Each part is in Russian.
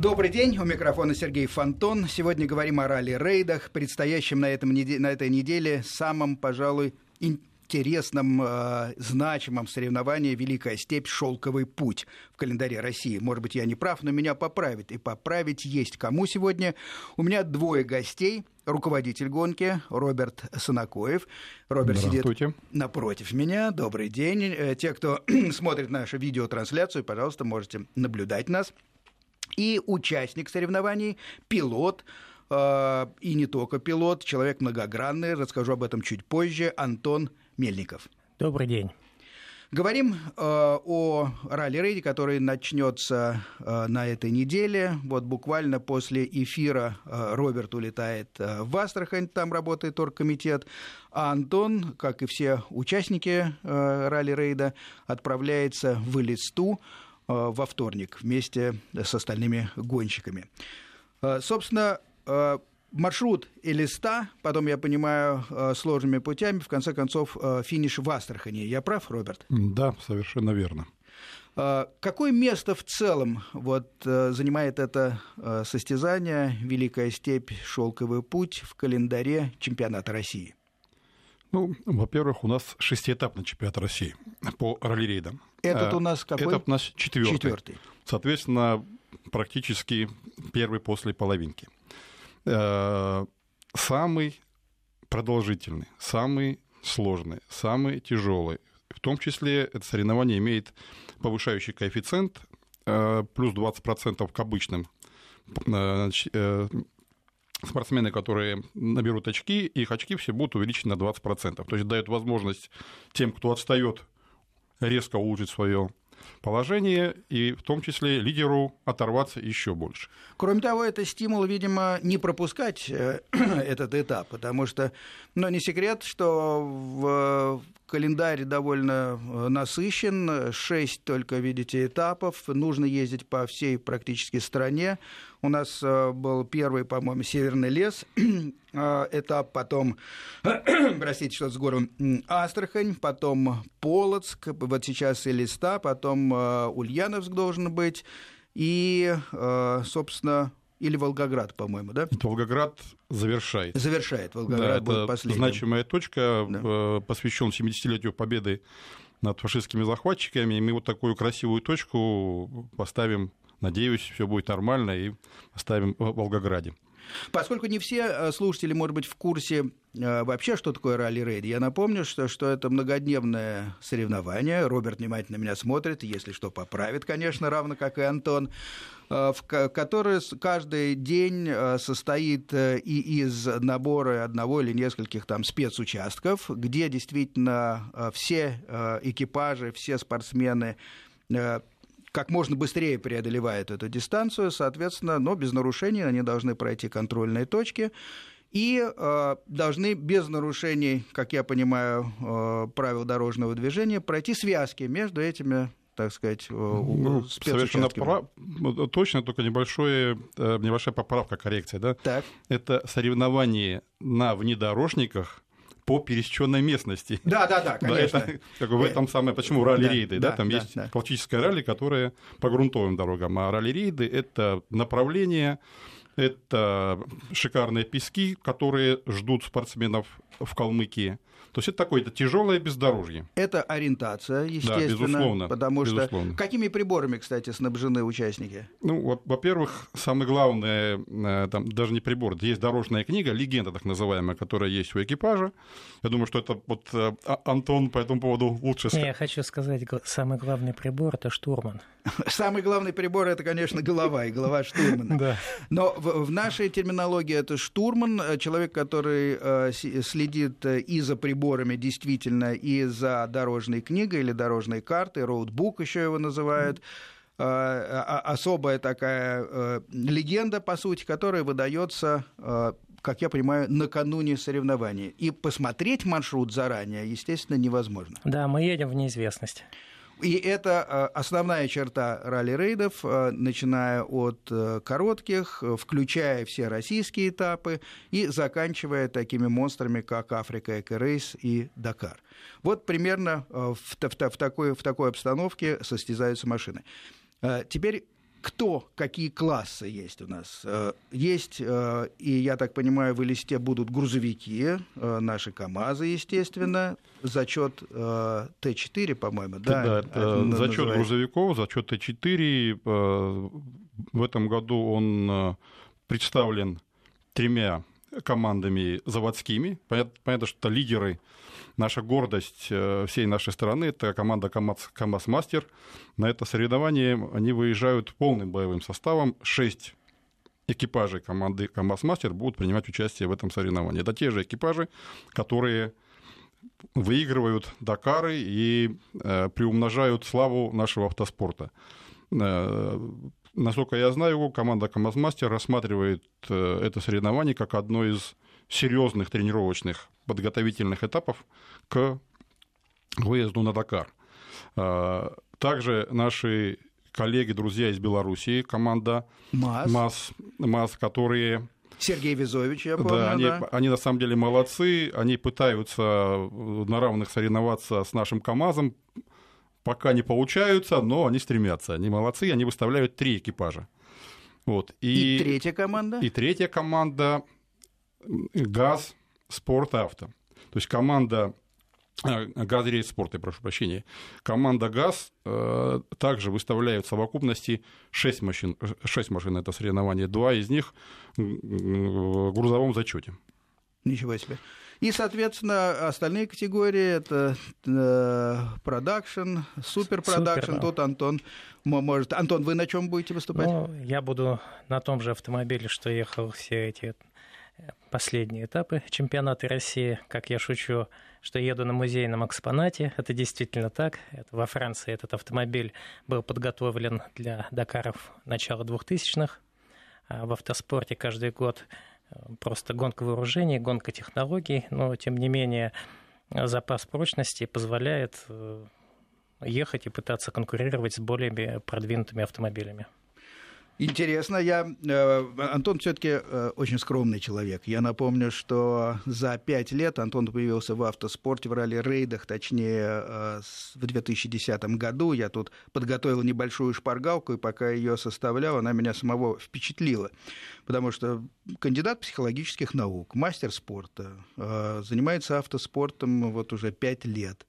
Добрый день, у микрофона Сергей Фонтон. Сегодня говорим о ралли-рейдах, предстоящем на, этом, на этой неделе самом, пожалуй, интересном, э, значимом соревновании «Великая степь. Шелковый путь» в календаре России. Может быть, я не прав, но меня поправит. И поправить есть кому сегодня. У меня двое гостей. Руководитель гонки Роберт Санакоев. Роберт сидит напротив меня. Добрый день. Э, те, кто смотрит нашу видеотрансляцию, пожалуйста, можете наблюдать нас и участник соревнований, пилот, э, и не только пилот, человек многогранный, расскажу об этом чуть позже, Антон Мельников. Добрый день. Говорим э, о ралли-рейде, который начнется э, на этой неделе. Вот буквально после эфира э, Роберт улетает э, в Астрахань, там работает оргкомитет, а Антон, как и все участники э, ралли-рейда, отправляется в Элисту, во вторник вместе с остальными гонщиками. Э, собственно, э, маршрут Элиста, потом, я понимаю, сложными путями, в конце концов, финиш в Астрахани. Я прав, Роберт? Да, совершенно верно. Какое место в целом вот, занимает это состязание «Великая степь. Шелковый путь» в календаре чемпионата России? Ну, во-первых, у нас шестиэтапный чемпионат России по ралли-рейдам. Этот у нас какой? Этот у нас четвертый. четвертый. Соответственно, практически первый после половинки. Э, самый продолжительный, самый сложный, самый тяжелый. В том числе это соревнование имеет повышающий коэффициент э, плюс 20% к обычным э, спортсмены, которые наберут очки, их очки все будут увеличены на 20%. То есть дает возможность тем, кто отстает, резко улучшить свое положение, и в том числе лидеру оторваться еще больше. Кроме того, это стимул, видимо, не пропускать э, этот этап, потому что, ну, не секрет, что в календарь довольно э, насыщен, шесть только, видите, этапов, нужно ездить по всей практически стране. У нас э, был первый, по-моему, Северный лес э, этап, потом, простите, что с гором Астрахань, потом Полоцк, вот сейчас и Листа, потом Ульяновск должен быть, и, собственно, или Волгоград, по-моему, да? Волгоград завершает. Завершает. Волгоград да, будет последним. значимая точка, да. Э, посвящен 70-летию победы над фашистскими захватчиками. И мы вот такую красивую точку поставим, надеюсь, все будет нормально, и поставим в Волгограде. Поскольку не все э, слушатели, может быть, в курсе э, вообще, что такое ралли-рейд, я напомню, что, что это многодневное соревнование. Роберт внимательно меня смотрит, если что, поправит, конечно, равно как и Антон э, в который каждый день состоит и из набора одного или нескольких там спецучастков, где действительно все экипажи, все спортсмены как можно быстрее преодолевают эту дистанцию, соответственно, но без нарушений они должны пройти контрольные точки и э, должны без нарушений, как я понимаю, э, правил дорожного движения пройти связки между этими так сказать, э, ну, совершенно прав... Ну, точно, только небольшое, э, небольшая поправка, коррекция. Да? Так. Это соревнование на внедорожниках по пересеченной местности. Да, да, да, конечно. Да, это, как бы в этом самое, почему ралли-рейды, да, да, там да, есть да. классическое ралли, которое по грунтовым дорогам, а ралли-рейды — это направление, это шикарные пески, которые ждут спортсменов в Калмыкии. То есть это такое это тяжелое бездорожье. Это ориентация, естественно. Да, безусловно. Потому что безусловно. какими приборами, кстати, снабжены участники? Ну, во-первых, самое главное, э, там даже не прибор, есть дорожная книга, легенда так называемая, которая есть у экипажа. Я думаю, что это вот э, а, Антон по этому поводу лучше сказать. Я хочу сказать, самый главный прибор это штурман. Самый главный прибор это, конечно, голова и голова штурмана. Да. Но в, в нашей терминологии это штурман, э, человек, который э, следит и за прибором приборами действительно и за дорожной книгой или дорожной картой, роутбук еще его называют, mm-hmm. особая такая э, легенда, по сути, которая выдается э, как я понимаю, накануне соревнований. И посмотреть маршрут заранее, естественно, невозможно. Да, мы едем в неизвестность. И это э, основная черта ралли-рейдов, э, начиная от э, коротких, включая все российские этапы и заканчивая такими монстрами, как Африка Эко-рейс и Дакар. Вот примерно в, в, в, такой, в такой обстановке состязаются машины. Теперь кто, какие классы есть у нас. Э, есть, э, и я так понимаю, в листе будут грузовики, э, наши КАМАЗы, естественно, зачет Т4, по-моему, да? Да, зачет грузовиков, зачет Т4. В этом году он представлен тремя командами заводскими. Понятно, понятно что это лидеры наша гордость э, всей нашей страны, это команда КАМАЗ, КАМАЗ Мастер. На это соревнование они выезжают полным боевым составом. Шесть экипажей команды КАМАЗ Мастер будут принимать участие в этом соревновании. Это те же экипажи, которые выигрывают Дакары и э, приумножают славу нашего автоспорта. Э, насколько я знаю, команда КАМАЗ Мастер рассматривает э, это соревнование как одно из серьезных тренировочных подготовительных этапов к выезду на Дакар. А, также наши коллеги, друзья из Белоруссии, команда МАС, МАС, МАС которые Сергей Визович, я помню. Да, они, да. они на самом деле молодцы, они пытаются на равных соревноваться с нашим КАМАЗом, пока не получаются, но они стремятся. Они молодцы, они выставляют три экипажа. Вот. И, и третья команда? И третья команда ГАЗ Спорт Авто. То есть команда а, ГАЗ Raid Sport, я прошу прощения. Команда ГАЗ э, также выставляет в совокупности 6 машин, 6 машин это соревнование, два из них в грузовом зачете. Ничего себе. И, соответственно, остальные категории это production, super production. Тут Антон может. Антон, вы на чем будете выступать? Ну, я буду на том же автомобиле, что ехал все эти последние этапы чемпионата России. Как я шучу, что еду на музейном экспонате. Это действительно так. Это во Франции этот автомобиль был подготовлен для Дакаров начала 2000-х. А в автоспорте каждый год э, просто гонка вооружений, гонка технологий, но тем не менее запас прочности позволяет э, ехать и пытаться конкурировать с более продвинутыми автомобилями. Интересно, я э, Антон все-таки э, очень скромный человек. Я напомню, что за пять лет Антон появился в автоспорте в ралли-рейдах, точнее э, в 2010 году. Я тут подготовил небольшую шпаргалку, и пока ее составлял, она меня самого впечатлила, потому что кандидат психологических наук, мастер спорта, занимается автоспортом вот уже пять лет.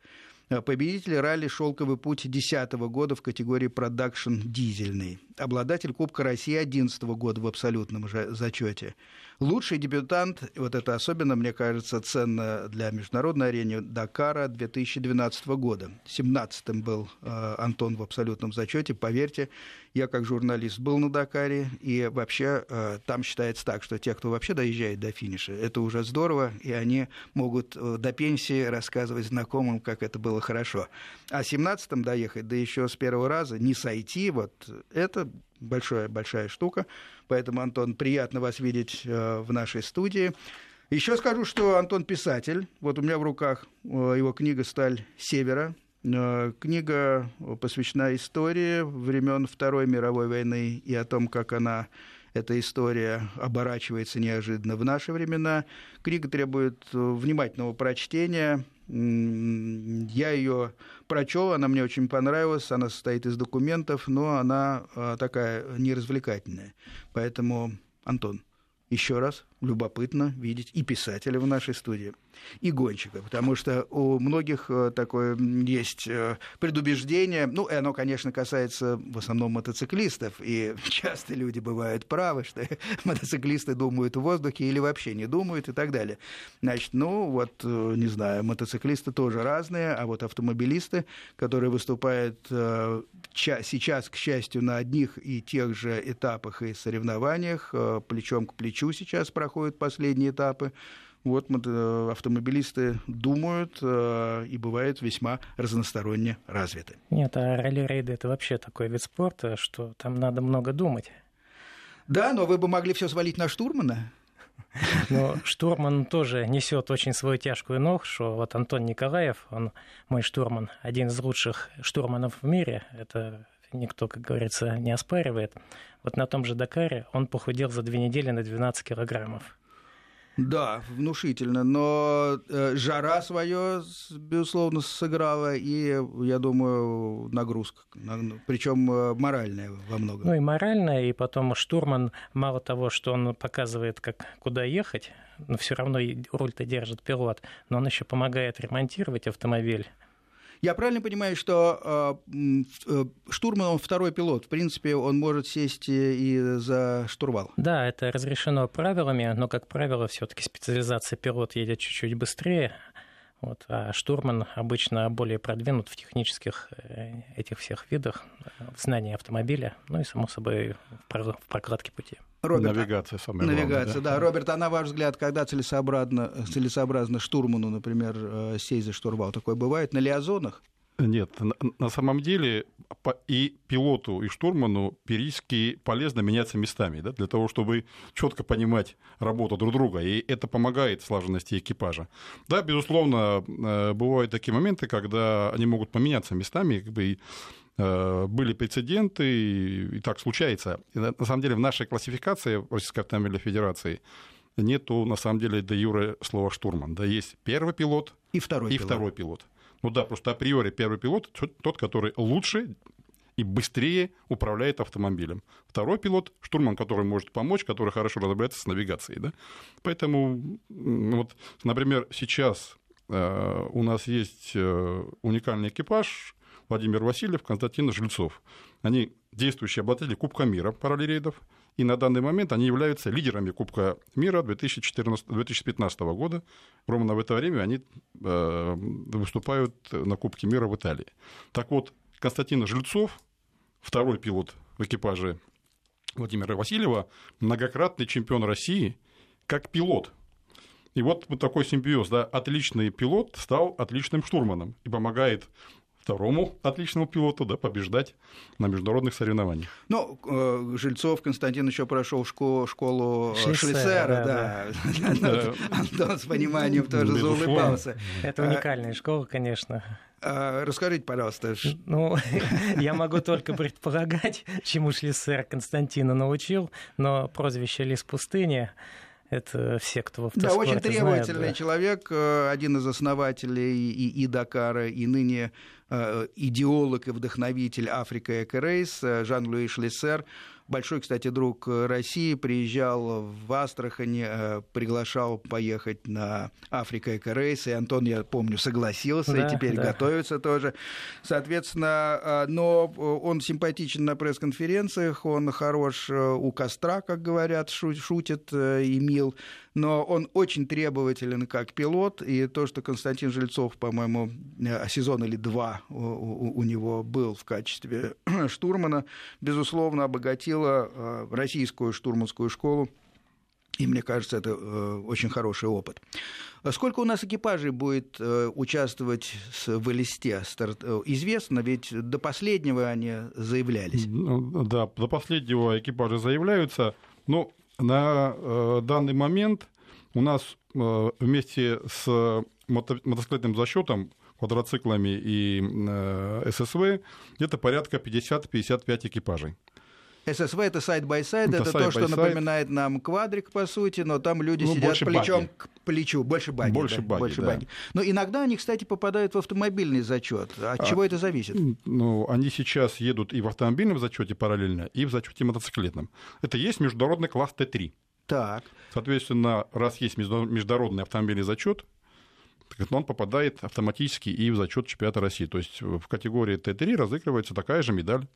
Победитель ралли «Шелковый путь» 2010 года в категории «Production дизельный». Обладатель Кубка России 2011 года в абсолютном зачете. Лучший дебютант, вот это особенно, мне кажется, ценно для международной арены Дакара 2012 года. 17-м был э, Антон в абсолютном зачете. Поверьте, я как журналист был на Дакаре, и вообще э, там считается так, что те, кто вообще доезжает до финиша, это уже здорово, и они могут э, до пенсии рассказывать знакомым, как это было хорошо. А 17-м доехать, да еще с первого раза, не сойти, вот это большая-большая штука. Поэтому, Антон, приятно вас видеть э, в нашей студии. Еще скажу, что Антон писатель. Вот у меня в руках э, его книга «Сталь Севера». Э, книга посвящена истории времен Второй мировой войны и о том, как она эта история оборачивается неожиданно в наши времена. Книга требует внимательного прочтения. Я ее прочел, она мне очень понравилась, она состоит из документов, но она а, такая неразвлекательная. Поэтому, Антон, еще раз любопытно видеть и писателя в нашей студии, и гонщика, потому что у многих э, такое есть э, предубеждение, ну, и оно, конечно, касается в основном мотоциклистов, и часто люди бывают правы, что мотоциклисты думают в воздухе или вообще не думают и так далее. Значит, ну, вот, э, не знаю, мотоциклисты тоже разные, а вот автомобилисты, которые выступают сейчас, к счастью, на одних и тех же этапах и соревнованиях, плечом к плечу сейчас проходят, проходят последние этапы. Вот э, автомобилисты думают э, и бывают весьма разносторонне развиты. Нет, а ралли-рейды это вообще такой вид спорта, что там надо много думать. Да, но вы бы могли все свалить на штурмана. Но штурман тоже несет очень свою тяжкую ношу. Вот Антон Николаев, он мой штурман, один из лучших штурманов в мире. Это никто, как говорится, не оспаривает. Вот на том же Дакаре он похудел за две недели на 12 килограммов. Да, внушительно, но э, жара свое, безусловно, сыграла, и, я думаю, нагрузка, причем э, моральная во многом. Ну и моральная, и потом штурман, мало того, что он показывает, как, куда ехать, но все равно руль-то держит пилот, но он еще помогает ремонтировать автомобиль. Я правильно понимаю, что э, э, штурман второй пилот. В принципе, он может сесть и за штурвал. Да, это разрешено правилами, но, как правило, все-таки специализация пилот едет чуть-чуть быстрее. Вот, а штурман обычно более продвинут в технических э, этих всех видах, в знании автомобиля, ну и, само собой, в прокладке пути. Роберт, навигация самая Навигация, главное, да. да. Роберт, а на ваш взгляд, когда целесообразно, целесообразно штурману, например, э, сесть за штурвал? Такое бывает на лиазонах? Нет, на, самом деле и пилоту, и штурману периодически полезно меняться местами, да, для того, чтобы четко понимать работу друг друга, и это помогает слаженности экипажа. Да, безусловно, э, бывают такие моменты, когда они могут поменяться местами, как бы, Э, были прецеденты, и так случается. И на самом деле в нашей классификации Российской автомобильной федерации нету, на самом деле, до юры слова «штурман». Да, есть первый пилот и второй и пилот. второй пилот. Ну да, просто априори первый пилот тот, который лучше и быстрее управляет автомобилем. Второй пилот – штурман, который может помочь, который хорошо разбирается с навигацией. Да? Поэтому, вот, например, сейчас э, у нас есть э, уникальный экипаж, Владимир Васильев, Константин Жильцов. Они действующие обладатели Кубка мира параллелейдов, и на данный момент они являются лидерами Кубка мира 2014, 2015 года. Ровно в это время они э, выступают на Кубке мира в Италии. Так вот, Константин Жильцов, второй пилот в экипаже Владимира Васильева, многократный чемпион России как пилот. И вот, вот такой симбиоз, да, отличный пилот стал отличным штурманом и помогает второму отличному пилоту да, побеждать на международных соревнованиях. Ну, э, Жильцов Константин еще прошел школу, школу Шлиссера, Шлиссера да. да. Антон с пониманием тоже заулыбался. Это уникальная школа, конечно. А, расскажите, пожалуйста. Ну, я могу только предполагать, чему Шлиссер Константина научил, но прозвище «Лис пустыни» Это все, кто в автоспорте Да, очень требовательный знает, да. человек, э, один из основателей и, и Дакара, и ныне э, идеолог и вдохновитель Африка Экорейс Жан-Луи Шлиссер большой, кстати, друг России, приезжал в Астрахань, э, приглашал поехать на Африка Эко-рейс, и Антон, я помню, согласился, да, и теперь да. готовится тоже. Соответственно, э, но он симпатичен на пресс-конференциях, он хорош э, у костра, как говорят, шутит и мил но он очень требователен как пилот, и то, что Константин Жильцов, по-моему, э, сезон или два у, него был в качестве штурмана, безусловно, обогатило э, российскую штурманскую школу и мне кажется, это э, очень хороший опыт. Сколько у нас экипажей будет участвовать в Элисте? Известно, ведь до последнего они заявлялись. Ну, да, до последнего экипажи заявляются. Но на э, данный момент у нас э, вместе с мото мотоциклетным зачетом квадроциклами и э, SSV где-то порядка 50-55 экипажей. SSV это side-by-side, это, это то, что напоминает нам квадрик, по сути, но там люди ну, сидят плечом баги. к плечу, больше баги. Больше да, баги, больше да. баги. Но иногда они, кстати, попадают в автомобильный зачет. От а, чего это зависит? Ну, они сейчас едут и в автомобильном зачете параллельно, и в зачете мотоциклетном. Это есть международный класс Т3. Так. Соответственно, раз есть международный автомобильный зачет, он попадает автоматически и в зачет чемпионата России. То есть в категории Т3 разыгрывается такая же медаль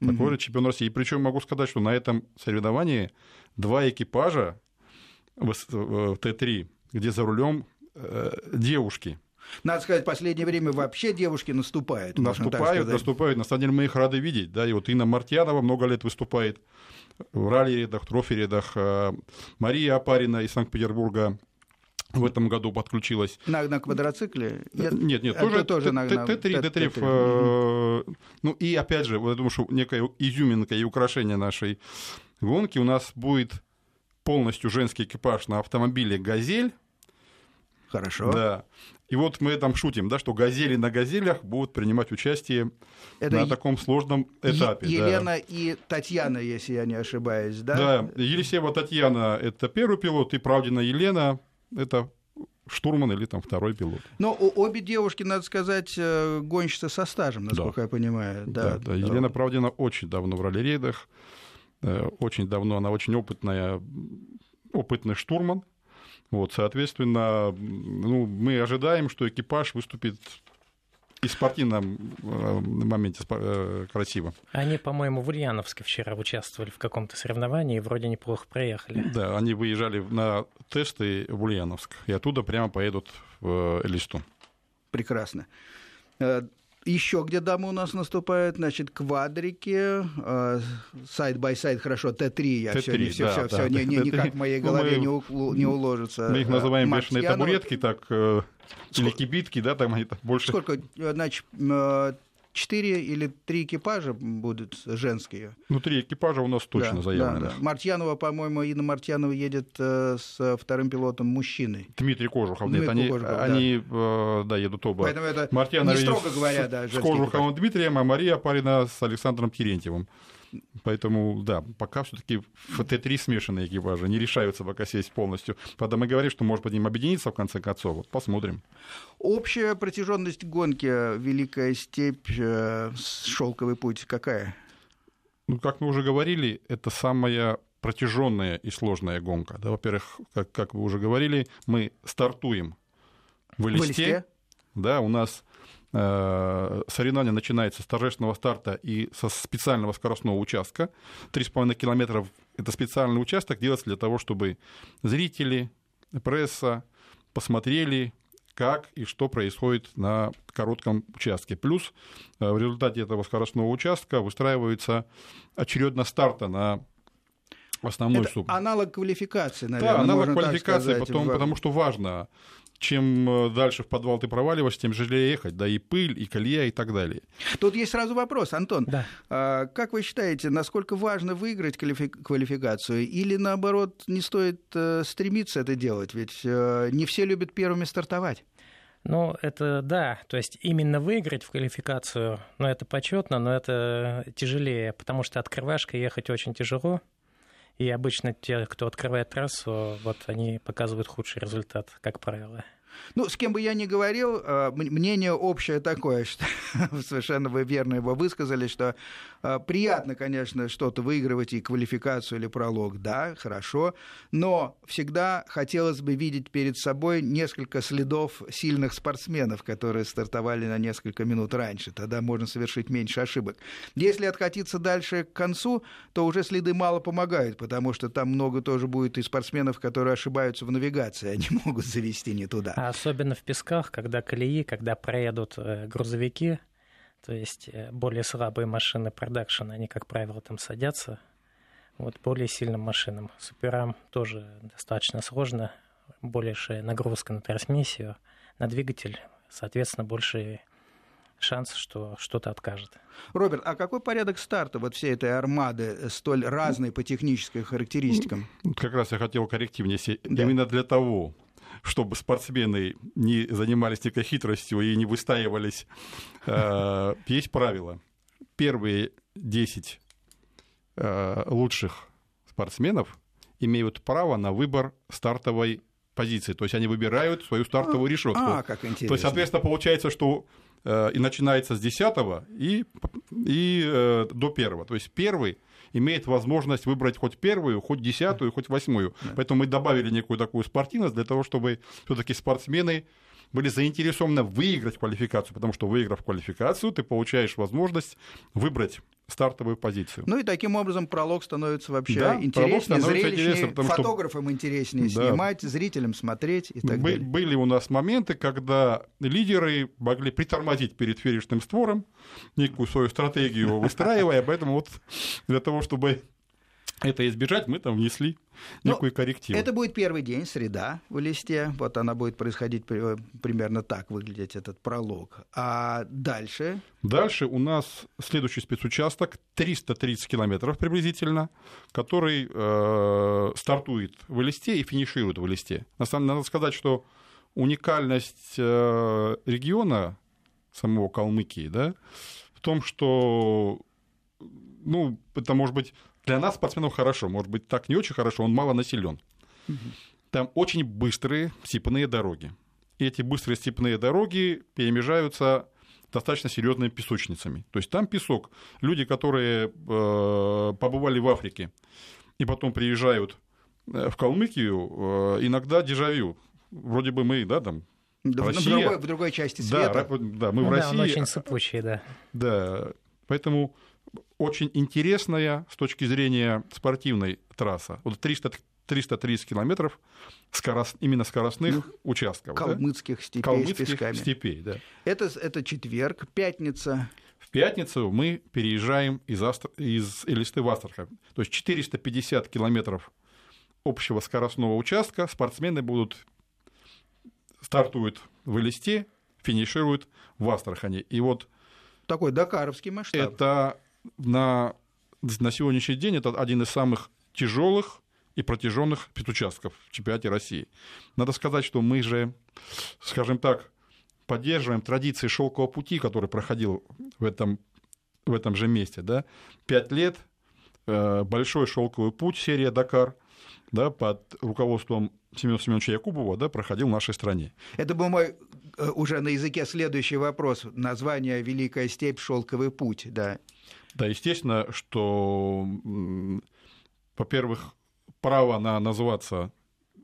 такой же чемпион России. И причем могу сказать, что на этом соревновании два экипажа в Т3, где за рулем э, девушки. Надо сказать, в последнее время вообще девушки наступают. Наступают, наступают. На самом деле мы их рады видеть. Да? И вот Инна Мартьянова много лет выступает в ралли-рядах, трофи-рядах. Э, Мария Апарина из Санкт-Петербурга в этом году подключилась. На, на квадроцикле? Нет, нет, нет тоже, тоже на, Т3, Т3. Э, ну и опять же, я думаю, что некая изюминка и украшение нашей гонки у нас будет полностью женский экипаж на автомобиле «Газель». Хорошо. Да. И вот мы там шутим, да, что газели на газелях будут принимать участие Это на таком сложном этапе. Елена да. и Татьяна, если я не ошибаюсь, да? Да, Елисеева Татьяна – это первый пилот, и Правдина Елена это штурман или там второй пилот. Но обе девушки, надо сказать, э, гонщицы со стажем, насколько да. я понимаю. Да, да, да. Елена Правдина очень давно в ралли-рейдах, э, очень давно, она очень опытная, опытный штурман. Вот, соответственно, ну, мы ожидаем, что экипаж выступит и в спортивном э, моменте э, красиво. Они, по-моему, в Ульяновске вчера участвовали в каком-то соревновании и вроде неплохо проехали. Да, они выезжали на тесты в Ульяновск, и оттуда прямо поедут в Элисту. Прекрасно. Э, еще где дамы у нас наступают, значит, квадрики, side-by-side, хорошо, T3, я T3, все, не, все, да, все, да, все, да, не, не, никак в моей голове ну, мы, не, уложится. Мы их называем бешеные табуретки, так или кибитки, да, там они больше... Сколько, значит, э, четыре или три экипажа будут женские. Ну, три экипажа у нас точно да, заявлено. Да, да. Мартьянова, по-моему, Инна Мартьянова едет э, с вторым пилотом мужчиной. Дмитрий Кожухов. Дмитрий нет, они, Кожухов, они да. да, едут оба. Поэтому это, Мартьянова не строго говоря, да, с Кожуховым экипаж. Дмитрием, а Мария Парина с Александром Терентьевым. Поэтому, да, пока все-таки в Т3 смешанные экипажи, не решаются пока сесть полностью. Правда, мы говорим, что может быть им объединиться в конце концов. Вот посмотрим. Общая протяженность гонки Великая степь, э, шелковый путь какая? Ну, как мы уже говорили, это самая протяженная и сложная гонка. Да, во-первых, как, как вы уже говорили, мы стартуем в листе. В листе? Да, у нас соревнование начинается с торжественного старта и со специального скоростного участка. 3,5 километров – это специальный участок, делается для того, чтобы зрители, пресса посмотрели, как и что происходит на коротком участке. Плюс э, в результате этого скоростного участка выстраивается очередно старта на основной Это аналог квалификации, наверное. Да, аналог квалификации, потом, потому что важно чем э, дальше в подвал ты проваливаешься, тем тяжелее ехать, да, и пыль, и колея, и так далее. Тут есть сразу вопрос, Антон. Да. А, как вы считаете, насколько важно выиграть квалификацию, или наоборот не стоит э, стремиться это делать, ведь э, не все любят первыми стартовать? Ну, это да, то есть именно выиграть в квалификацию, ну, это почетно, но это тяжелее, потому что открывашкой ехать очень тяжело, и обычно те, кто открывает трассу, вот они показывают худший результат, как правило. Ну, с кем бы я ни говорил, э, мнение общее такое, что совершенно вы верно его высказали, что э, приятно, конечно, что-то выигрывать и квалификацию или пролог, да, хорошо, но всегда хотелось бы видеть перед собой несколько следов сильных спортсменов, которые стартовали на несколько минут раньше, тогда можно совершить меньше ошибок. Если откатиться дальше к концу, то уже следы мало помогают, потому что там много тоже будет и спортсменов, которые ошибаются в навигации, они могут завести не туда. Особенно в песках, когда колеи, когда проедут э, грузовики, то есть э, более слабые машины продакшн, они, как правило, там садятся. Вот более сильным машинам. Суперам тоже достаточно сложно. Большая нагрузка на трансмиссию, на двигатель, соответственно, больше шанс, что что-то откажет. Роберт, а какой порядок старта вот всей этой армады, э, столь разной по техническим характеристикам? Как раз я хотел коррективнее. Да. Именно для того, чтобы спортсмены не занимались никакой хитростью и не выстаивались, э, есть правило. Первые 10 э, лучших спортсменов имеют право на выбор стартовой позиции. То есть они выбирают свою стартовую решетку. А, как интересно. То есть, соответственно, получается, что э, и начинается с 10 и, и до первого. То есть первый имеет возможность выбрать хоть первую, хоть десятую, хоть восьмую. Поэтому мы добавили некую такую спортивность для того, чтобы все-таки спортсмены были заинтересованы выиграть квалификацию, потому что выиграв квалификацию, ты получаешь возможность выбрать стартовую позицию. Ну и таким образом пролог становится вообще да, интереснее, зрелищнее, фотографам что... интереснее да. снимать, зрителям смотреть и так Бы- далее. Были у нас моменты, когда лидеры могли притормозить перед финишным створом, некую свою стратегию выстраивая, поэтому вот для того, чтобы это избежать, мы там внесли ну, некую коррективу. Это будет первый день, среда в листе. Вот она будет происходить э, примерно так, выглядеть этот пролог. А дальше? Дальше у нас следующий спецучасток, 330 километров приблизительно, который э, стартует в листе и финиширует в листе. На самом деле, надо сказать, что уникальность э, региона самого Калмыкии, да, в том, что ну, это может быть для нас, спортсменов, хорошо. Может быть, так не очень хорошо, он мало населен. Там очень быстрые степные дороги. И эти быстрые степные дороги перемежаются достаточно серьезными песочницами. То есть там песок. Люди, которые э, побывали в Африке и потом приезжают э, в Калмыкию, э, иногда дежавю. Вроде бы мы, да, там да, Россия, в, другой, в другой части света. Да, да мы ну, в России. Он очень сыпучий, да. Да, поэтому очень интересная с точки зрения спортивной трасса. Вот 300, 330 километров скорост, именно скоростных ну, участков. Калмыцких да? степей Калмыцких с песками. степей, да. Это, это четверг, пятница. В пятницу мы переезжаем из, Астр... из Элисты в Астрахань. То есть 450 километров общего скоростного участка спортсмены будут стартуют в Элисте, финишируют в Астрахани. И вот такой дакаровский масштаб. Это на, на сегодняшний день это один из самых тяжелых и протяженных спецучастков в чемпионате России. Надо сказать, что мы же, скажем так, поддерживаем традиции шелкового пути, который проходил в этом, в этом же месте. Да? Пять лет э, большой шелковый путь, серия Дакар, да, под руководством Семена Семеновича Якубова да, проходил в нашей стране. Это был мой э, уже на языке следующий вопрос. Название «Великая степь. Шелковый путь». Да, да естественно, что, во-первых, право на называться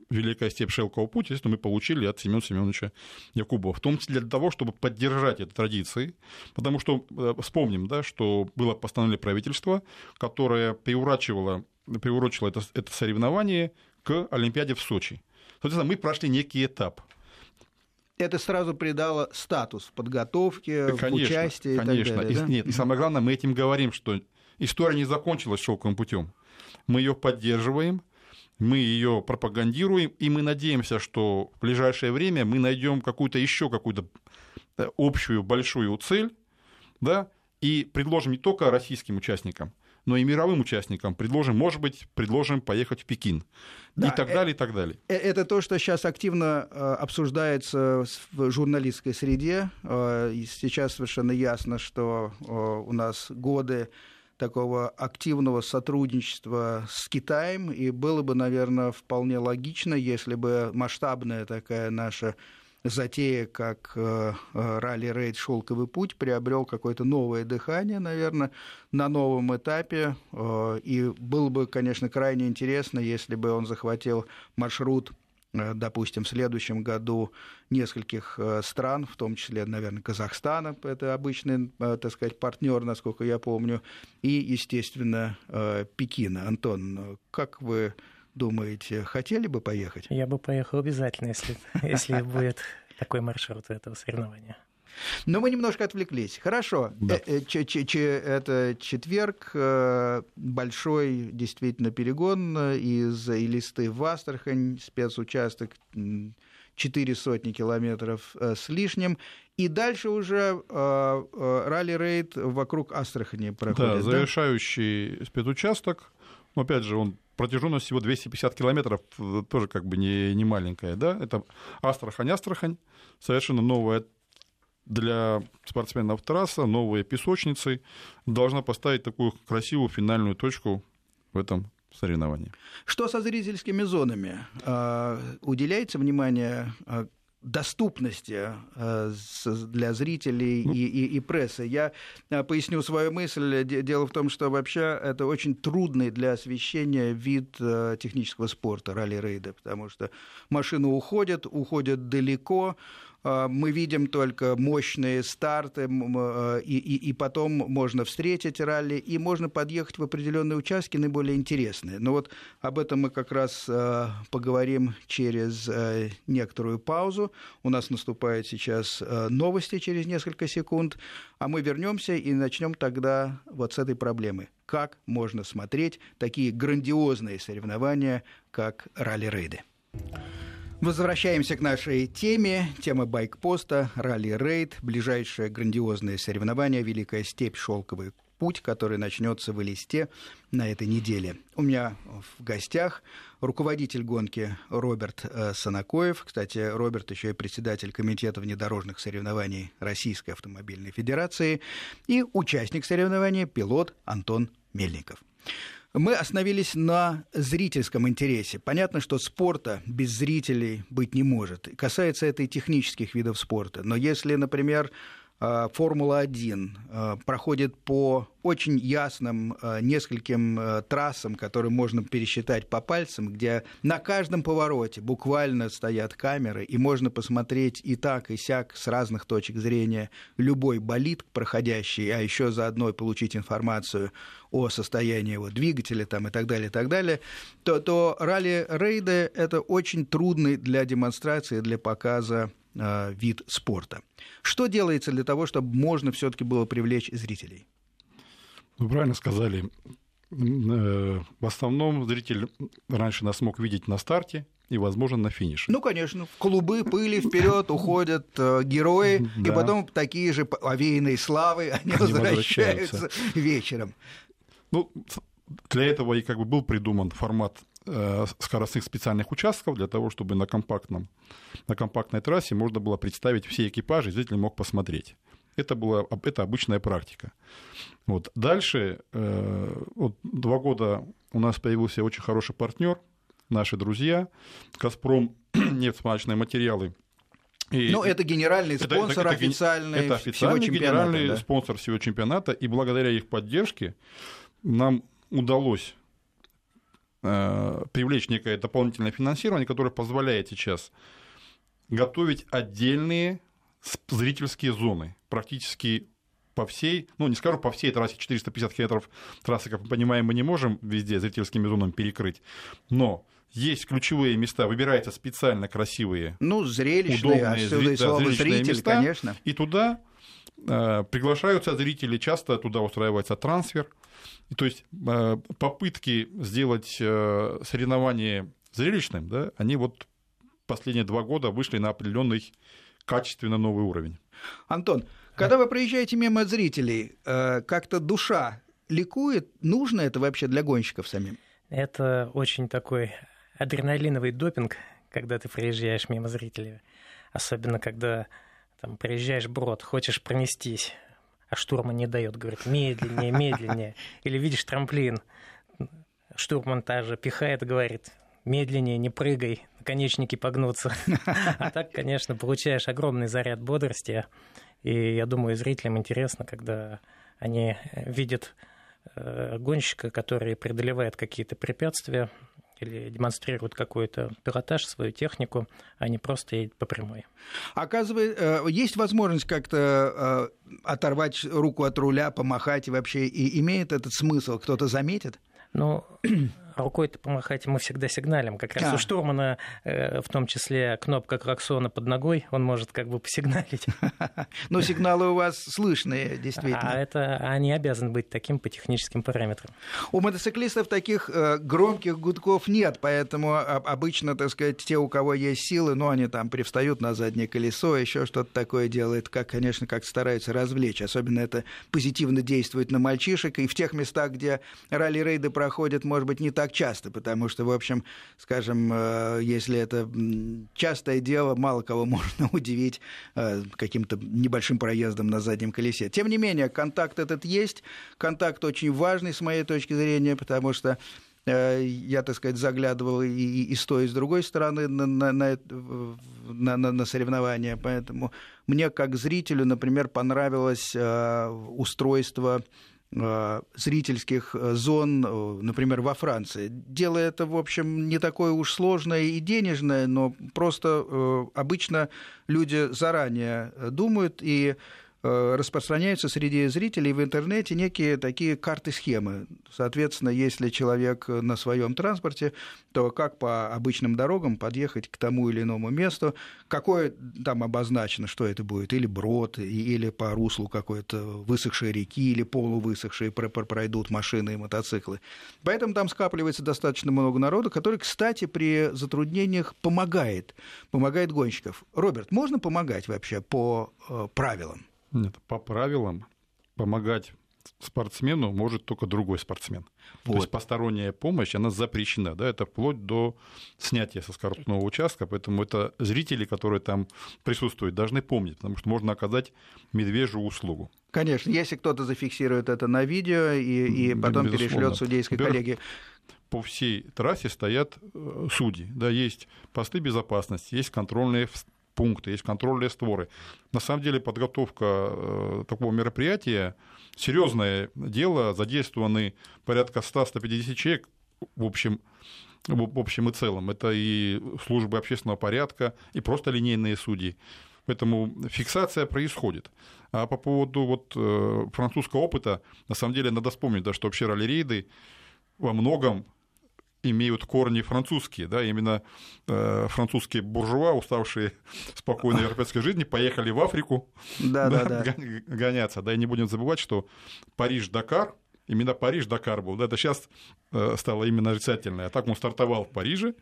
Великая степь Шелкового пути, естественно, мы получили от Семена Семеновича Якубова, в том числе для того, чтобы поддержать эти традиции, потому что э, вспомним, да, что было постановление правительства, которое приурачивало, приурочило это, это соревнование к Олимпиаде в Сочи. Соответственно, мы прошли некий этап. Это сразу придало статус подготовки, конечно, участия конечно. и так далее. И, да? Нет, и самое главное, мы этим говорим, что история не закончилась шелковым путем. Мы ее поддерживаем, мы ее пропагандируем, и мы надеемся, что в ближайшее время мы найдем какую-то еще какую-то э, общую большую цель, да, и предложим не только российским участникам, но и мировым участникам предложим, может быть, предложим поехать в Пекин. Да, и так э- далее, и так далее. Э- это то, что сейчас активно обсуждается в журналистской среде. Сейчас совершенно ясно, что у нас годы такого активного сотрудничества с Китаем, и было бы, наверное, вполне логично, если бы масштабная такая наша затея, как э, э, ралли-рейд «Шелковый путь», приобрел какое-то новое дыхание, наверное, на новом этапе. Э, и было бы, конечно, крайне интересно, если бы он захватил маршрут допустим, в следующем году нескольких стран, в том числе, наверное, Казахстана, это обычный, так сказать, партнер, насколько я помню, и, естественно, Пекина. Антон, как вы думаете, хотели бы поехать? Я бы поехал обязательно, если, если будет такой маршрут этого соревнования. Но мы немножко отвлеклись. Хорошо. Да. Э, э, это четверг, э, большой действительно перегон из Илисты в Астрахань, спецучасток четыре сотни километров с лишним. И дальше уже ралли-рейд вокруг Астрахани проходит. Да, завершающий да? спецучасток. Опять же, он протяженность всего 250 километров, тоже как бы не, не маленькая, да, это Астрахань-Астрахань, совершенно новая для спортсменов трасса, новые песочницы, должна поставить такую красивую финальную точку в этом соревновании. Что со зрительскими зонами? А, уделяется внимание а, доступности а, для зрителей ну, и, и, и прессы. Я поясню свою мысль. Дело в том, что вообще это очень трудный для освещения вид технического спорта, ралли-рейда, потому что машины уходят, уходят далеко, мы видим только мощные старты, а, и, и, и потом можно встретить ралли, и можно подъехать в определенные участки наиболее интересные. Но вот об этом мы как раз а, поговорим через некоторую паузу. У нас наступает сейчас новости через несколько секунд, а мы вернемся и начнем тогда вот с этой проблемы. Как можно смотреть такие грандиозные соревнования, как ралли-рейды? Возвращаемся к нашей теме. Тема байкпоста, ралли-рейд, ближайшее грандиозное соревнование «Великая степь. Шелковый путь», который начнется в Элисте на этой неделе. У меня в гостях руководитель гонки Роберт э, Санакоев. Кстати, Роберт еще и председатель комитета внедорожных соревнований Российской автомобильной федерации. И участник соревнования пилот Антон Мельников. Мы остановились на зрительском интересе. Понятно, что спорта без зрителей быть не может. Касается это и технических видов спорта. Но если, например, Формула-1 э, проходит по очень ясным э, нескольким трассам, которые можно пересчитать по пальцам, где на каждом повороте буквально стоят камеры, и можно посмотреть и так, и сяк с разных точек зрения любой болид проходящий, а еще заодно получить информацию о состоянии его двигателя там, и так далее, и так далее, то, то ралли-рейды – это очень трудный для демонстрации, для показа Э, вид спорта. Что делается для того, чтобы можно все-таки было привлечь зрителей? Вы правильно сказали. Э, в основном зритель раньше нас мог видеть на старте и, возможно, на финише. Ну, конечно, в клубы пыли вперед уходят э, герои, да. и потом такие же овеянные славы они, они возвращаются, возвращаются вечером. Ну, для этого и как бы был придуман формат Э, скоростных специальных участков для того, чтобы на, компактном, на компактной трассе можно было представить все экипажи, и зритель мог посмотреть. Это, была, это обычная практика. Вот. Дальше, э, вот два года у нас появился очень хороший партнер, наши друзья, «Газпром» нефтьсмолочные материалы. И ну, это генеральный спонсор это, это, официальный, это официальный всего генеральный да? спонсор всего чемпионата, и благодаря их поддержке нам удалось Э, привлечь некое дополнительное финансирование, которое позволяет сейчас готовить отдельные зрительские зоны, практически по всей, ну не скажу по всей трассе 450 километров трассы, как мы понимаем, мы не можем везде зрительскими зонами перекрыть, но есть ключевые места, выбираются специально красивые, ну зрелищные, удобные, и да, зритель, места, конечно. И туда э, приглашаются зрители, часто туда устраивается трансфер, и, то есть э, попытки сделать э, соревнование зрелищным, да, они вот последние два года вышли на определенный качественно новый уровень. Антон, когда вы проезжаете мимо зрителей, э, как-то душа ликует? Нужно это вообще для гонщиков самим? Это очень такой адреналиновый допинг, когда ты проезжаешь мимо зрителей. Особенно, когда там, проезжаешь брод, хочешь пронестись, а штурман не дает, говорит, медленнее, медленнее. Или видишь трамплин, штурман также пихает и говорит, медленнее, не прыгай, наконечники погнутся. А так, конечно, получаешь огромный заряд бодрости. И я думаю, зрителям интересно, когда они видят э, гонщика, который преодолевает какие-то препятствия, или демонстрируют какой-то пилотаж, свою технику, а не просто едет по прямой. Оказывается, э, есть возможность как-то э, оторвать руку от руля, помахать и вообще, и имеет этот смысл? Кто-то заметит? Ну, рукой-то помахать мы всегда сигналим. Как раз а. у штурмана, э, в том числе кнопка клаксона под ногой, он может как бы посигналить. Но сигналы у вас слышные, действительно. А это они обязаны быть таким по техническим параметрам. У мотоциклистов таких э, громких гудков нет, поэтому обычно, так сказать, те, у кого есть силы, ну, они там привстают на заднее колесо, еще что-то такое делают, как, конечно, как стараются развлечь. Особенно это позитивно действует на мальчишек, и в тех местах, где ралли-рейды проходят, может быть, не так часто, потому что, в общем, скажем, э, если это частое дело, мало кого можно удивить э, каким-то небольшим проездом на заднем колесе. Тем не менее, контакт этот есть, контакт очень важный с моей точки зрения, потому что э, я, так сказать, заглядывал и, и, с той, и с другой стороны на, на, на, на, соревнования. Поэтому мне, как зрителю, например, понравилось устройство зрительских э, зон, э, например, во Франции. Дело это, в общем, не такое уж сложное и денежное, но просто обычно люди заранее думают и Э, распространяются среди зрителей в интернете некие такие карты-схемы. Соответственно, если человек на своем транспорте, то как по обычным дорогам подъехать к тому или иному месту, какое там обозначено, что это будет, или брод, или по руслу какой-то высохшей реки, или полувысохшей пройдут машины и мотоциклы. Поэтому там скапливается достаточно много народу, который, кстати, при затруднениях помогает, помогает гонщиков. Роберт, можно помогать вообще по э, правилам? Нет, по правилам помогать спортсмену может только другой спортсмен. Вот. То есть посторонняя помощь, она запрещена, да, это вплоть до снятия со скоростного участка, поэтому это зрители, которые там присутствуют, должны помнить, потому что можно оказать медвежью услугу. Конечно, если кто-то зафиксирует это на видео и, и потом перешлет судейской коллеге по всей трассе стоят э, судьи. Да, есть посты безопасности, есть контрольные пункты, есть контрольные створы. На самом деле подготовка э, такого мероприятия серьезное дело, задействованы порядка 100-150 человек в общем, в общем и целом. Это и службы общественного порядка, и просто линейные судьи. Поэтому фиксация происходит. А по поводу вот э, французского опыта, на самом деле надо вспомнить, да, что вообще ралли-рейды во многом имеют корни французские, да, именно э, французские буржуа, уставшие спокойной европейской жизни, поехали в Африку да, да, да, гоняться, да, и не будем забывать, что Париж-Дакар, именно Париж-Дакар был, да, это сейчас э, стало именно отрицательное, а так он стартовал в Париже,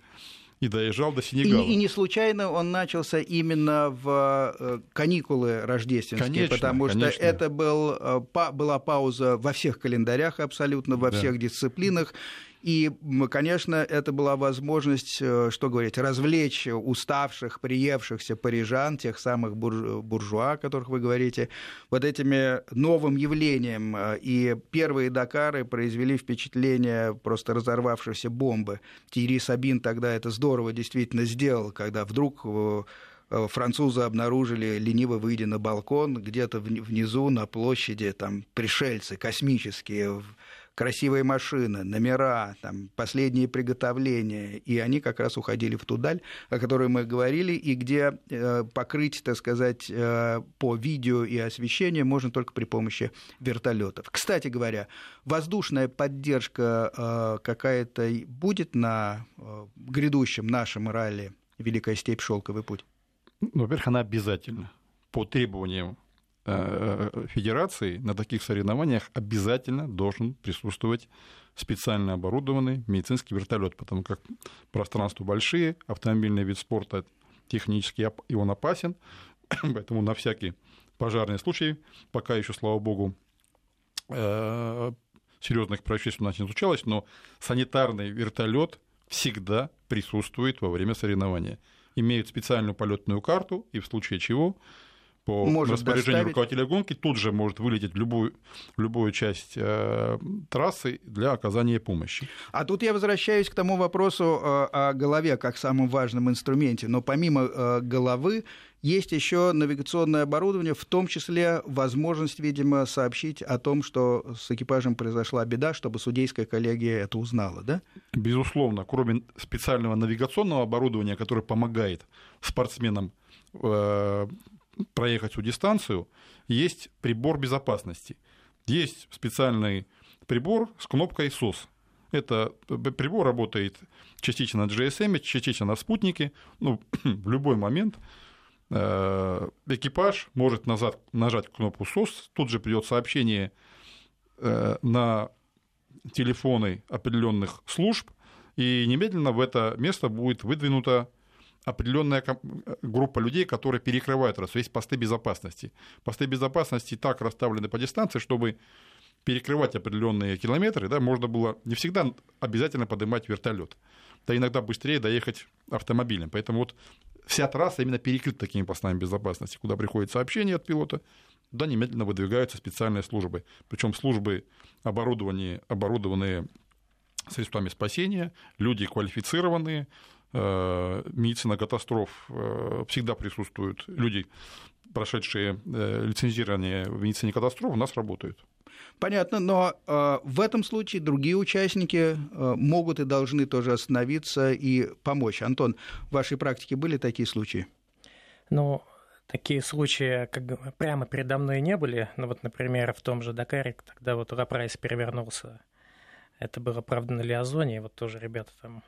и доезжал до Сенегала. И, и не случайно он начался именно в э, каникулы рождественские, конечно, потому что конечно. это был, э, была пауза во всех календарях абсолютно, во да. всех дисциплинах. И, конечно, это была возможность, э, что говорить, развлечь уставших, приевшихся парижан, тех самых буржуа, о которых вы говорите, вот этими новым явлением. И первые Дакары произвели впечатление просто разорвавшейся бомбы. Тири Сабин тогда это здорово действительно сделал, когда вдруг э, французы обнаружили, лениво выйдя на балкон, где-то внизу на площади там пришельцы космические красивые машины, номера, там, последние приготовления, и они как раз уходили в ту даль, о которой мы говорили, и где э, покрыть, так сказать, э, по видео и освещению можно только при помощи вертолетов. Кстати говоря, воздушная поддержка э, какая-то будет на грядущем нашем ралли «Великая степь. Шелковый путь»? Ну, во-первых, она обязательно по требованиям федерации на таких соревнованиях обязательно должен присутствовать специально оборудованный медицинский вертолет, потому как пространства большие, автомобильный вид спорта технически и он опасен, поэтому на всякий пожарный случай, пока еще, слава богу, э, серьезных происшествий у нас не случалось, но санитарный вертолет всегда присутствует во время соревнования. Имеют специальную полетную карту, и в случае чего по может распоряжению доставить. руководителя гонки тут же может вылететь в любую, в любую часть э, трассы для оказания помощи. А тут я возвращаюсь к тому вопросу э, о голове как самом важном инструменте. Но помимо э, головы есть еще навигационное оборудование, в том числе возможность, видимо, сообщить о том, что с экипажем произошла беда, чтобы судейская коллегия это узнала, да? Безусловно, кроме специального навигационного оборудования, которое помогает спортсменам э, проехать всю дистанцию, есть прибор безопасности. Есть специальный прибор с кнопкой SOS. Это прибор работает частично на GSM, частично на спутнике. Ну, в любой момент э, экипаж может назад, нажать кнопку SOS, тут же придет сообщение э, на телефоны определенных служб, и немедленно в это место будет выдвинута определенная группа людей, которые перекрывают раз. Есть посты безопасности. Посты безопасности так расставлены по дистанции, чтобы перекрывать определенные километры, да, можно было не всегда обязательно поднимать вертолет, да иногда быстрее доехать автомобилем. Поэтому вот вся трасса именно перекрыта такими постами безопасности, куда приходит сообщение от пилота, туда немедленно выдвигаются специальные службы. Причем службы оборудования, оборудованные средствами спасения, люди квалифицированные, Э, медицина катастроф э, всегда присутствуют. Люди, прошедшие э, лицензирование в медицине катастроф, у нас работают. Понятно, но э, в этом случае другие участники э, могут и должны тоже остановиться и помочь. Антон, в вашей практике были такие случаи? Ну, такие случаи как бы прямо передо мной не были. Ну вот, например, в том же Дакаре, тогда вот Рапрайс перевернулся. Это было, правда, на Лиазоне, вот тоже ребята там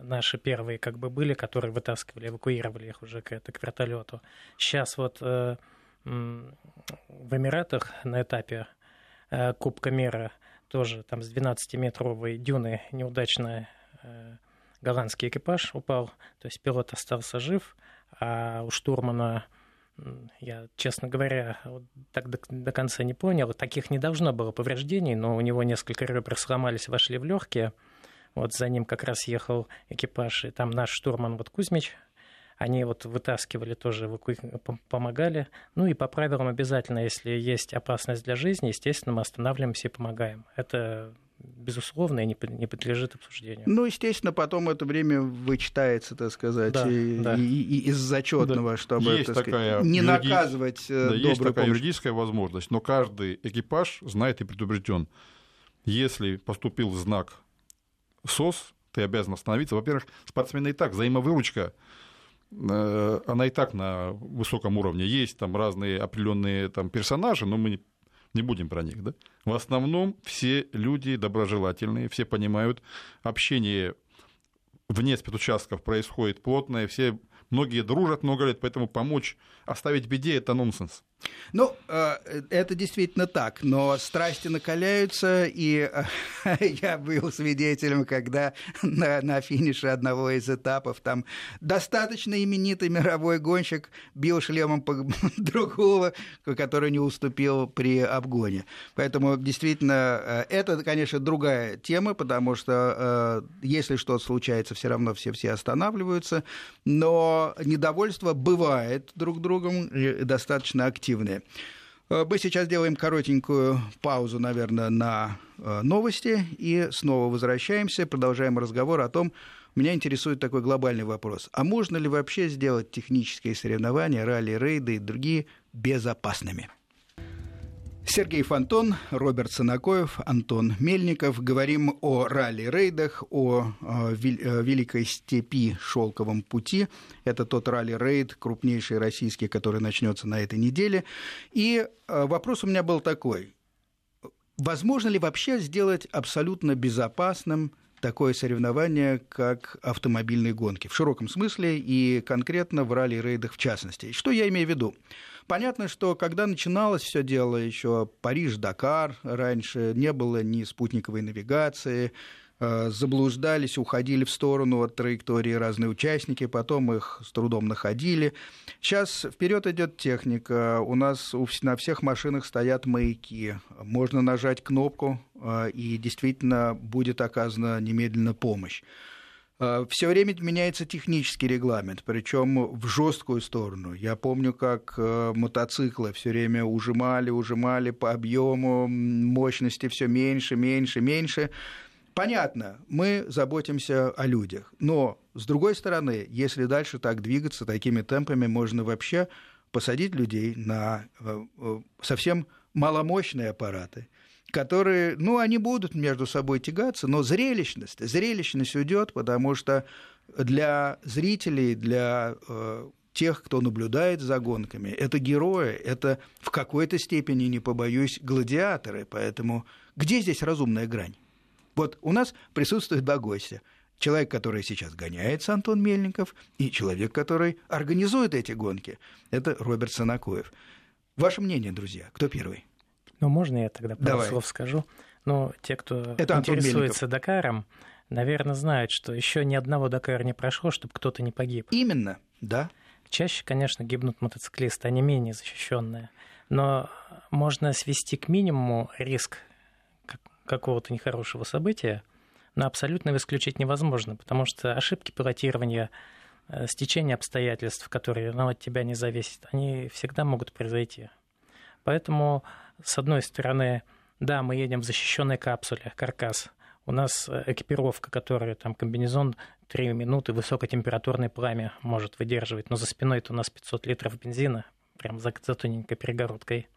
наши первые как бы были, которые вытаскивали, эвакуировали их уже к, это, к вертолету. Сейчас вот э, в Эмиратах на этапе э, Кубка мира тоже там с 12-метровой дюны неудачно э, голландский экипаж упал, то есть пилот остался жив, а у штурмана я, честно говоря, так до, до конца не понял. Таких не должно было повреждений, но у него несколько ребер сломались, вошли в легкие. Вот за ним как раз ехал экипаж, и там наш штурман вот Кузьмич, они вот вытаскивали тоже, помогали. Ну и по правилам обязательно, если есть опасность для жизни, естественно, мы останавливаемся и помогаем. Это безусловно, и не, подлежит обсуждению. Ну, естественно, потом это время вычитается, так сказать, да, и, да. И, и из зачетного, да. чтобы Есть так такая сказать, не юриди... наказывать э, да, Есть такая помощь. юридическая возможность, но каждый экипаж знает и предупрежден. Если поступил знак СОС, ты обязан остановиться. Во-первых, спортсмены и так, взаимовыручка э, она и так на высоком уровне. Есть там разные определенные там персонажи, но мы не будем про них, да? В основном все люди доброжелательные, все понимают, общение вне спецучастков происходит плотное, все многие дружат много лет, поэтому помочь оставить беде – это нонсенс. Ну, э, это действительно так, но страсти накаляются, и э, я был свидетелем, когда на, на финише одного из этапов там достаточно именитый мировой гонщик бил шлемом по другого, который не уступил при обгоне. Поэтому действительно э, это, конечно, другая тема, потому что если что-то случается, все равно все-все останавливаются, но недовольство бывает друг другом достаточно активно активные. Э, мы сейчас делаем коротенькую паузу, наверное, на э, новости и снова возвращаемся, продолжаем разговор о том, меня интересует такой глобальный вопрос. А можно ли вообще сделать технические соревнования, ралли, рейды и другие безопасными? Сергей Фонтон, Роберт Санакоев, Антон Мельников. Говорим о ралли-рейдах, о э, Великой степи Шелковом пути. Это тот ралли-рейд, крупнейший российский, который начнется на этой неделе. И э, вопрос у меня был такой. Возможно ли вообще сделать абсолютно безопасным такое соревнование, как автомобильные гонки в широком смысле и конкретно в ралли-рейдах в частности? Что я имею в виду? Понятно, что когда начиналось все дело, еще Париж-Дакар раньше, не было ни спутниковой навигации, заблуждались, уходили в сторону от траектории разные участники, потом их с трудом находили. Сейчас вперед идет техника, у нас на всех машинах стоят маяки, можно нажать кнопку, э, и действительно будет оказана немедленно помощь. Э, все время меняется технический регламент, причем в жесткую сторону. Я помню, как э, мотоциклы все время ужимали, ужимали по объему, мощности все меньше, меньше, меньше. Понятно, мы заботимся о людях, но с другой стороны, если дальше так двигаться такими темпами, можно вообще посадить людей на э, совсем маломощные аппараты которые, ну, они будут между собой тягаться, но зрелищность, зрелищность уйдет, потому что для зрителей, для э, тех, кто наблюдает за гонками, это герои, это в какой-то степени, не побоюсь, гладиаторы, поэтому где здесь разумная грань? Вот у нас присутствует два гостя. Человек, который сейчас гоняется, Антон Мельников, и человек, который организует эти гонки, это Роберт Санакоев. Ваше мнение, друзья, кто первый? Ну, можно я тогда пару Давай. слов скажу? Ну, те, кто Это интересуется Дакаром, наверное, знают, что еще ни одного Дакара не прошло, чтобы кто-то не погиб. Именно, да. Чаще, конечно, гибнут мотоциклисты, они менее защищенные. Но можно свести к минимуму риск какого-то нехорошего события, но абсолютно его исключить невозможно, потому что ошибки пилотирования, э, стечение обстоятельств, которые ну, от тебя не зависят, они всегда могут произойти. Поэтому с одной стороны, да, мы едем в защищенной капсуле, каркас. У нас э, экипировка, которая там комбинезон 3 минуты, высокотемпературное пламя может выдерживать, но за спиной это у нас 500 литров бензина, прям за, за тоненькой перегородкой.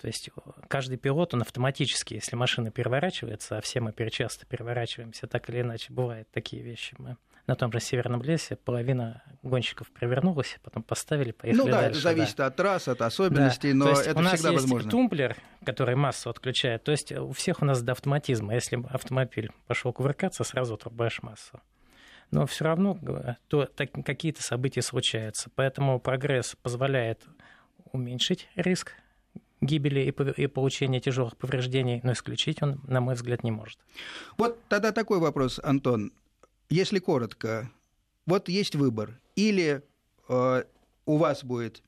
То есть э, каждый пилот, он автоматически, если машина переворачивается, а все мы часто переворачиваемся, так или иначе, бывают такие вещи, мы на том же Северном лесе половина гонщиков провернулась, потом поставили, поехали Ну да, дальше, это зависит да. от трасс, от особенностей, да. но есть это у нас всегда есть возможно. тумблер, который массу отключает. То есть у всех у нас до автоматизма. Если автомобиль пошел кувыркаться, сразу отрубаешь массу. Но все равно то, так, какие-то события случаются. Поэтому прогресс позволяет уменьшить риск гибели и, и получения тяжелых повреждений, но исключить он, на мой взгляд, не может. Вот тогда такой вопрос, Антон если коротко, вот есть выбор. Или э, у вас будет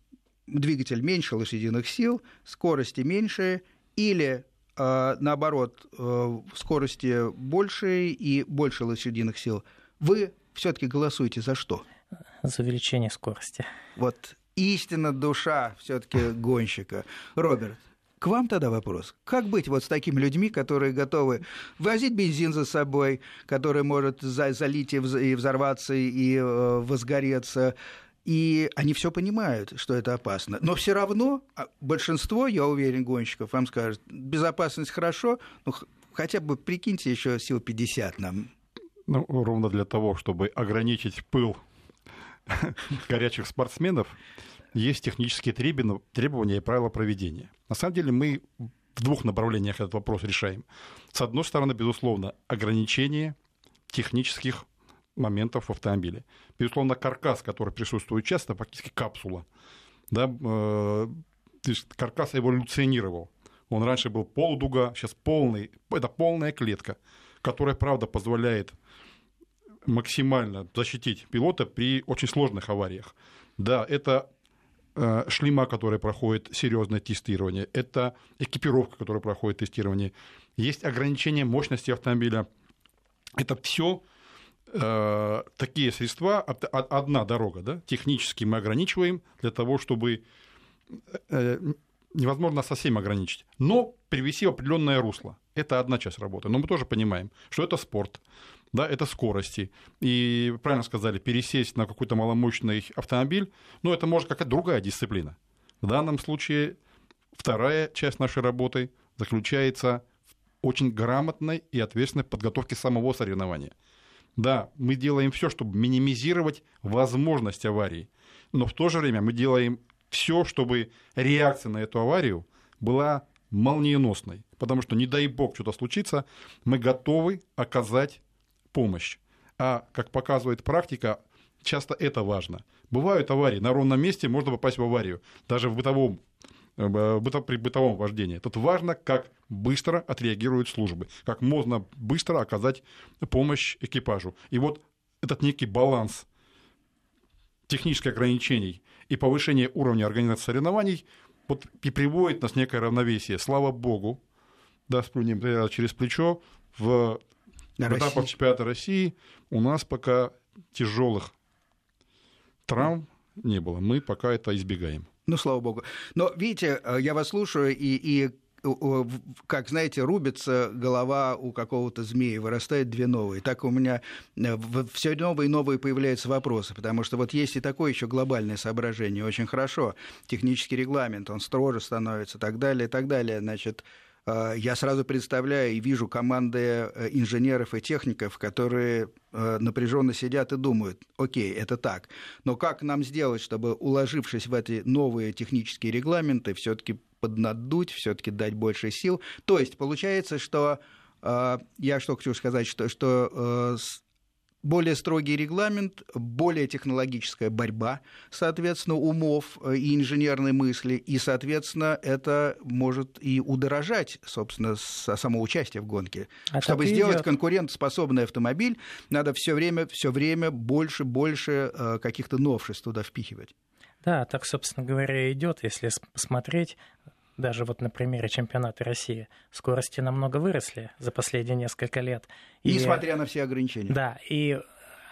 двигатель меньше лошадиных сил, скорости меньше, или э, наоборот, э, скорости больше и больше лошадиных сил, вы все-таки голосуете за что? За увеличение скорости. Вот истинно душа все-таки гонщика. Роберт, к вам тогда вопрос. Как быть вот с такими людьми, которые готовы возить бензин за собой, который может залить и взорваться, и э, возгореться, и они все понимают, что это опасно. Но все равно а, большинство, я уверен, гонщиков вам скажет, безопасность хорошо, но хотя бы прикиньте еще сил 50 нам. Ну, ровно для того, чтобы ограничить пыл горячих спортсменов, есть технические требования и правила проведения. На самом деле мы в двух направлениях этот вопрос решаем. С одной стороны, безусловно, ограничение технических моментов в автомобиле. Безусловно, каркас, который присутствует часто, фактически капсула. Да, э, то есть каркас эволюционировал. Он раньше был полудуга, сейчас полный. Это полная клетка, которая, правда, позволяет максимально защитить пилота при очень сложных авариях. Да, это Э, шлема, который проходит серьезное тестирование, это экипировка, которая проходит тестирование, есть ограничение мощности автомобиля. Это все э, такие средства, одна дорога, да, технически мы ограничиваем для того, чтобы э, невозможно совсем ограничить, но привести в определенное русло. Это одна часть работы. Но мы тоже понимаем, что это спорт да, это скорости. И правильно сказали, пересесть на какой-то маломощный автомобиль, ну, это может какая-то другая дисциплина. В данном случае вторая часть нашей работы заключается в очень грамотной и ответственной подготовке самого соревнования. Да, мы делаем все, чтобы минимизировать возможность аварии, но в то же время мы делаем все, чтобы реакция на эту аварию была молниеносной. Потому что, не дай бог, что-то случится, мы готовы оказать помощь. А, как показывает практика, часто это важно. Бывают аварии, на ровном месте можно попасть в аварию, даже в бытовом э, при бытовом вождении. Тут важно, как быстро отреагируют службы, как можно быстро оказать помощь экипажу. И вот этот некий баланс технических ограничений и повышение уровня организации соревнований вот и приводит нас в некое равновесие. Слава богу, да, сплюнем через плечо, в на в этапах чемпионата России у нас пока тяжелых травм не было. Мы пока это избегаем. Ну, слава богу. Но, видите, э, я вас слушаю, и, и как, знаете, рубится голова у какого-то змея, вырастает две новые. Так у меня э, все новые и новые появляются вопросы, потому что вот есть и такое еще глобальное соображение. Очень хорошо. Технический регламент, он строже становится, так далее, так далее. Значит, я сразу представляю и вижу команды э, инженеров и техников, которые э, напряженно сидят и думают, окей, это так, но как нам сделать, чтобы, уложившись в эти новые технические регламенты, все-таки поднадуть, все-таки дать больше сил? То есть получается, что я что хочу сказать, что, что более строгий регламент, более технологическая борьба, соответственно, умов э, и инженерной мысли, и, соответственно, это может и удорожать, собственно, само участие в гонке. А Чтобы сделать идет. конкурентоспособный автомобиль, надо все время, все время больше, больше э, каких-то новшеств туда впихивать. Да, так, собственно говоря, идет, если посмотреть даже вот на примере чемпионата России, скорости намного выросли за последние несколько лет. И, Несмотря на все ограничения. Да, и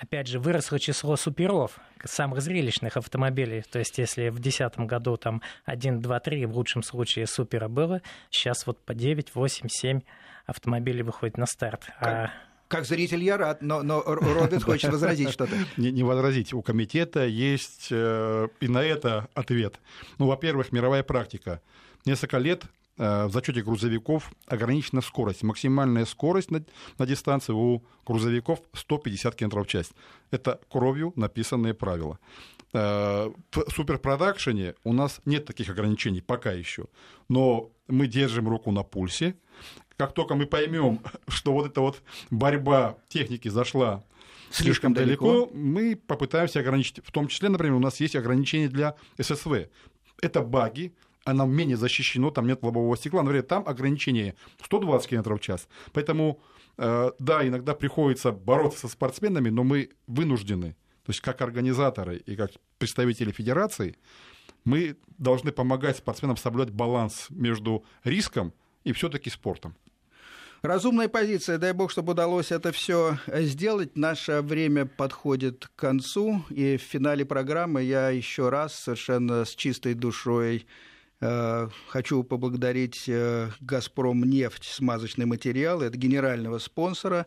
опять же, выросло число суперов, самых зрелищных автомобилей. То есть, если в 2010 году там 1, 2, 3 в лучшем случае супера было, сейчас вот по 9, 8, 7 автомобилей выходит на старт. Как, а... как зритель я рад, но, но Роберт хочет возразить что-то. Не, не возразить. У комитета есть э, и на это ответ. Ну, во-первых, мировая практика несколько лет э, в зачете грузовиков ограничена скорость. Максимальная скорость на, на дистанции у грузовиков 150 км в час. Это кровью написанные правила. Э, в суперпродакшене у нас нет таких ограничений пока еще. Но мы держим руку на пульсе. Как только мы поймем, что вот эта вот борьба техники зашла слишком далеко, далеко, мы попытаемся ограничить. В том числе, например, у нас есть ограничения для ССВ. Это баги, оно менее защищено, там нет лобового стекла, но там ограничение 120 км в час. Поэтому, э, да, иногда приходится бороться со спортсменами, но мы вынуждены, то есть как организаторы и как представители федерации, Мы должны помогать спортсменам соблюдать баланс между риском и все-таки спортом. Разумная позиция. Дай бог, чтобы удалось это все сделать. Наше время подходит к концу. И в финале программы я еще раз совершенно с чистой душой хочу поблагодарить э, «Газпром нефть» смазочный материал. Это генерального спонсора,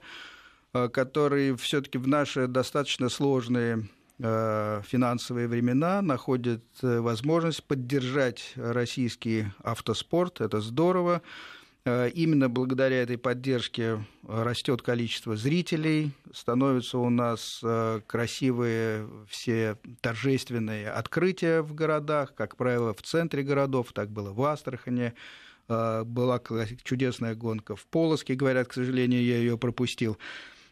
э, который все-таки в наши достаточно сложные э, финансовые времена находит э, возможность поддержать российский автоспорт. Это здорово. Э, именно благодаря этой поддержке э, растет количество зрителей, становятся у нас э, красивые все торжественные открытия в городах, как правило, в центре городов, так было в Астрахане, была чудесная гонка в Полоске, говорят, к сожалению, я ее пропустил.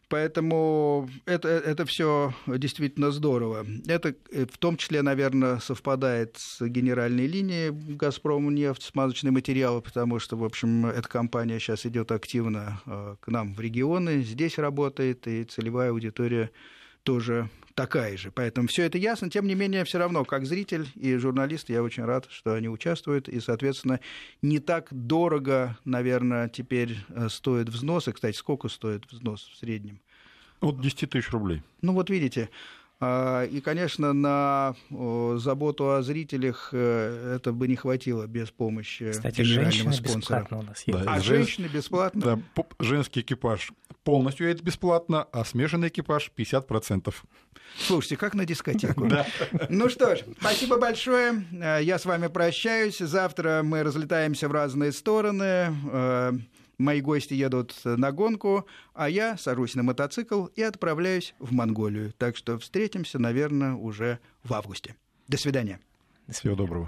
Поэтому это, это все действительно здорово. Это э, в том числе, наверное, совпадает с генеральной линией «Газпрому нефть», смазочные материалы, потому что, в общем, эта компания сейчас идет активно э, к нам в регионы, здесь работает, и целевая аудитория тоже такая же. Поэтому все это ясно. Тем не менее, все равно, как зритель и журналист, я очень рад, что они участвуют. И, соответственно, не так дорого, наверное, теперь э, стоит взносы. Кстати, сколько стоит взнос в среднем? От 10 тысяч рублей. Ну вот видите, и, конечно, на заботу о зрителях э, это бы не хватило без помощи Кстати, генерального спонсора. У нас есть. Да, а жен... женщины бесплатно? Да, женский экипаж полностью это бесплатно, а смешанный экипаж 50%. Слушайте, как на дискотеку. Да. Ну что ж, спасибо большое. Э, я с вами прощаюсь. Завтра мы разлетаемся в разные стороны. Мои гости едут на гонку, а я сажусь на мотоцикл и отправляюсь в Монголию. Так что встретимся, наверное, уже в августе. До свидания. Всего доброго.